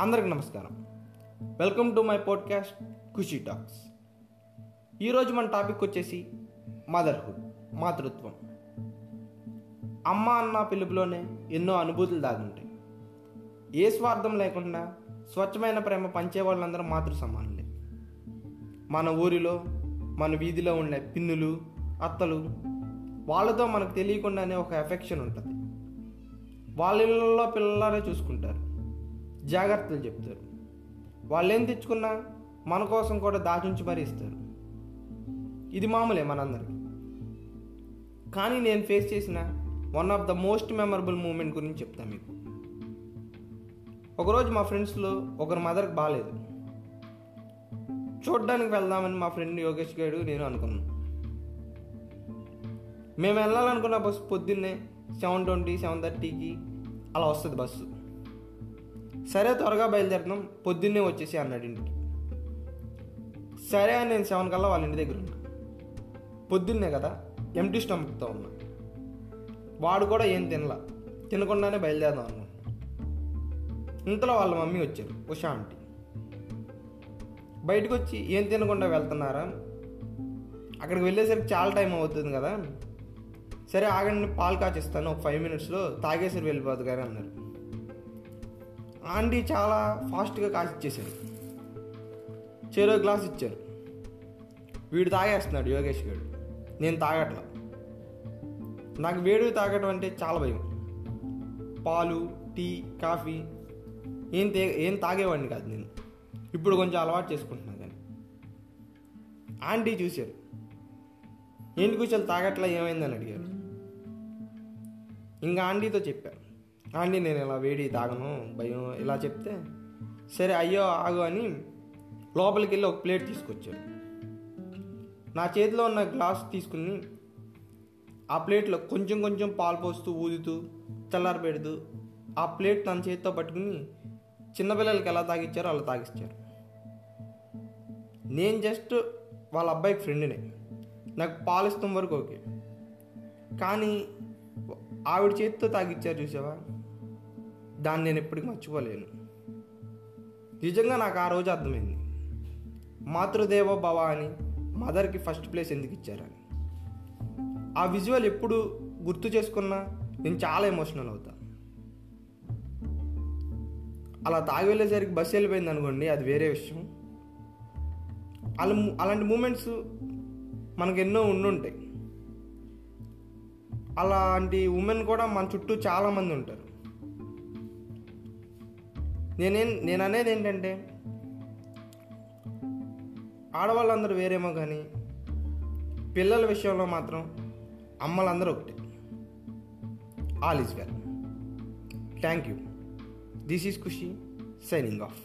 అందరికి నమస్కారం. Welcome to my podcast Khushi talks ఈరోజు మన టాపిక్ వచ్చేసి మదర్హుడ్ మాతృత్వం. అమ్మ అన్న పిలుపులోనే ఎన్నో అనుభూతులు దాగుంటాయి. ఏ స్వార్థం లేకుండా స్వచ్ఛమైన ప్రేమ పంచే వాళ్ళందరూ మాతృ సమానులే. మన ఊరిలో మన వీధిలో ఉండే పిన్నులు అత్తలు వాళ్ళతో మనకు తెలియకుండానే ఒక ఎఫెక్షన్ ఉంటుంది. వాళ్ళ ఇళ్ళల్లో పిల్లలనే చూసుకుంటారు. జాగ్రత్తలు చెప్తారు. వాళ్ళు ఏం తెచ్చుకున్నా మన కోసం కూడా దాచుంచి మరీ ఇస్తారు. ఇది మామూలే మనందరికి. కానీ నేను ఫేస్ చేసిన one of the most memorable moment గురించి చెప్తాను మీకు. ఒకరోజు మా ఫ్రెండ్స్లో ఒకరి మదర్కి బాగాలేదు చూడ్డానికి వెళ్దామని మా ఫ్రెండ్ యోగేష్ గారు నేను అనుకున్నాను మేము వెళ్ళాలనుకున్న బస్సు పొద్దున్నే సెవెన్ ట్వంటీ సెవెన్ థర్టీకి అలా వస్తుంది బస్సు. సరే త్వరగా బయలుదేరుతాం పొద్దున్నే వచ్చేసి అన్నాడు ఇంటికి. సరే అని నేను సెవెన్ కల్లా వాళ్ళ ఇంటి దగ్గర ఉన్నా. పొద్దున్నే కదా ఎంటీ స్టమక్తో ఉన్నా. వాడు కూడా ఏం తినలా. తినకుండానే బయలుదేరదాం అన్నాను ఇంతలో వాళ్ళ మమ్మీ వచ్చారు ఉషా ఆంటీ. బయటకు వచ్చి ఏం తినకుండా వెళ్తున్నారా? అక్కడికి వెళ్ళేసరికి చాలా టైం అవుతుంది కదా. సరే ఆగండి పాలు కాచిస్తాను. ఒక ఫైవ్ మినిట్స్లో తాగేసరి వెళ్ళిపోదు గారు అన్నారు. ఆంటీ చాలా ఫాస్ట్గా కాసి ఇచ్చేసాడు చెరో గ్లాస్ ఇచ్చారు. వీడు తాగేస్తున్నాడు యోగేష్ గారు. నేను తాగట్లా. నాకు వేడివి తాగటం అంటే చాలా భయం. పాలు టీ కాఫీ ఏం తే ఏం తాగేవాడిని కాదు నేను. ఇప్పుడు కొంచెం అలవాటు చేసుకుంటున్నాను కానీ. ఆంటీ చూశారు. ఏంటి కూర్చొని తాగట్లా? ఏమైందని అడిగారు. ఇంకా ఆంటీతో చెప్పారు. ఆంటీ నేను ఇలా వేడి తాగను భయం ఇలా చెప్తే సరే అయ్యో ఆగు అని లోపలికి వెళ్ళి ఒక ప్లేట్ తీసుకొచ్చాడు నా చేతిలో ఉన్న గ్లాస్ తీసుకుని ఆ ప్లేట్లో కొంచెం కొంచెం పాలు పోస్తూ ఊదుతూ చల్లారి పెడుతూ ఆ ప్లేట్ తన చేతితో పట్టుకుని చిన్నపిల్లలకి ఎలా తాగిచ్చారో అలా తాగిచ్చారు. నేను జస్ట్ వాళ్ళ అబ్బాయికి ఫ్రెండ్నే నాకు పాలిస్తాం వరకు ఓకే. కానీ ఆవిడ చేతితో తాగిచ్చారు చూసావా? దాన్ని నేను ఎప్పటికీ మర్చిపోలేను. నిజంగా నాకు ఆ రోజు అర్థమైంది. మాతృదేవ భవ అని మదర్కి ఫస్ట్ ప్లేస్ ఎందుకు ఇచ్చారని. ఆ విజువల్ ఎప్పుడు గుర్తు చేసుకున్నా నేను చాలా ఎమోషనల్ అవుతా. అలా తాగి వెళ్ళేసరికి బస్సు వెళ్ళిపోయింది అనుకోండి అది వేరే విషయం. అలా అలాంటి మూమెంట్స్ మనకు ఎన్నో ఉండుంటాయి. అలాంటి ఉమెన్ కూడా మన చుట్టూ చాలామంది ఉంటారు. నేనేం నేను అనేది ఏంటంటే ఆడవాళ్ళందరూ వేరేమో కానీ పిల్లల విషయంలో మాత్రం అమ్మలందరూ ఒకటే. All is well thank you this is Khushi signing off